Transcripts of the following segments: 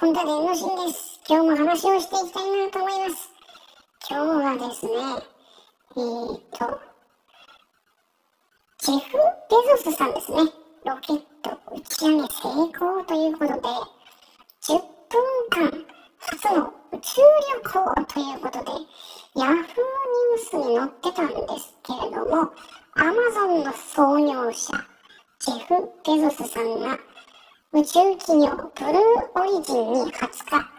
本田でのしんです。今日も話をしていきたいなと思います。今日はですね、えー、っと、ジェフ・ベゾスさんですね。ロケット打ち上げ成功ということで、10分間初の宇宙旅行ということで、ヤフーニュースに載ってたんですけれども、アマゾンの創業者、ジェフ・ベゾスさんが宇宙企業ブルーオリジンに20日、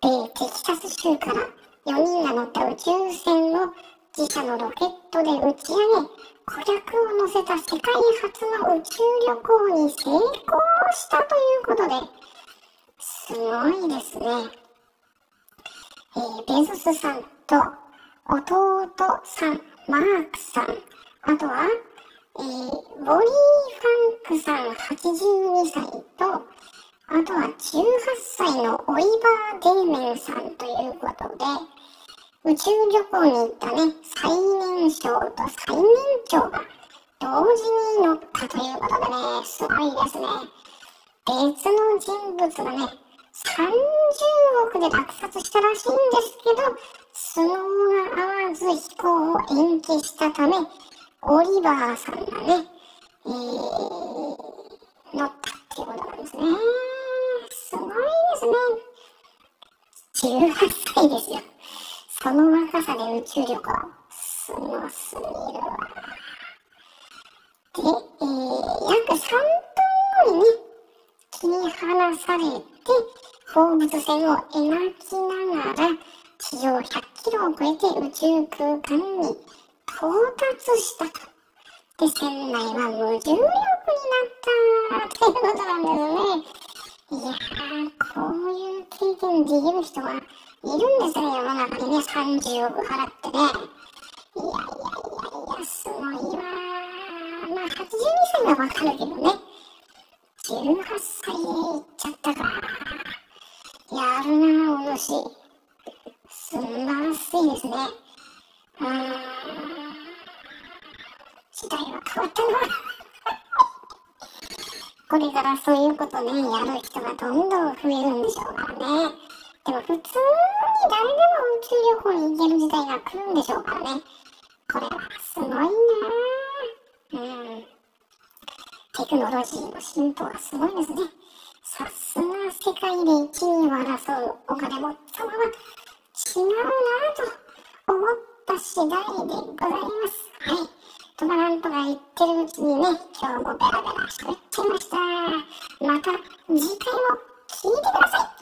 米テキサス州から4人が乗った宇宙船を自社のロケットで打ち上げ、顧客を乗せた世界初の宇宙旅行に成功したということで、すごいですね。えー、ベゾスさんと弟さん、マークさん、あとはえー、ボリー・ファンクさん82歳と、あとは18歳のオイバー・デーメンさんということで、宇宙旅行に行ったね、最年少と最年長が同時に乗ったということでね、すごいですね。別の人物がね、30億で落札したらしいんですけど、スノーが合わず飛行を延期したため、オリバーさんがね、えー、乗ったっていうことなんですね。すごいですね。18歳ですよ。その若さで宇宙旅行。すごすぎるわ。で、えー、約3分後にね、切り離されて、放物線を描きながら、地上100キロを超えて宇宙空間に到達したと。で、船内は無重力になったということなんですね。いやー、こういう経験できる人はいるんですね、世の中にね、30億払ってね。いやいやいやいや、すごいわー。まあ、82歳はわかるけどね。18歳で行っちゃったか。やるなお主。素晴らしいですね。うー。時代は変わったなこれからそういうことね、やる人がどんどん増えるんでしょうからね。でも普通に誰でも宇宙旅行に行ける時代が来るんでしょうからね。これはすごいなうん。テクノロジーの進歩はすごいですね。さすが世界で一位を争うお金持ち様は違うなと思った次第でございます。はい。とかなんとか言ってるうちにね、今日もベラベラ喋っちゃいました。また次回も聞いてください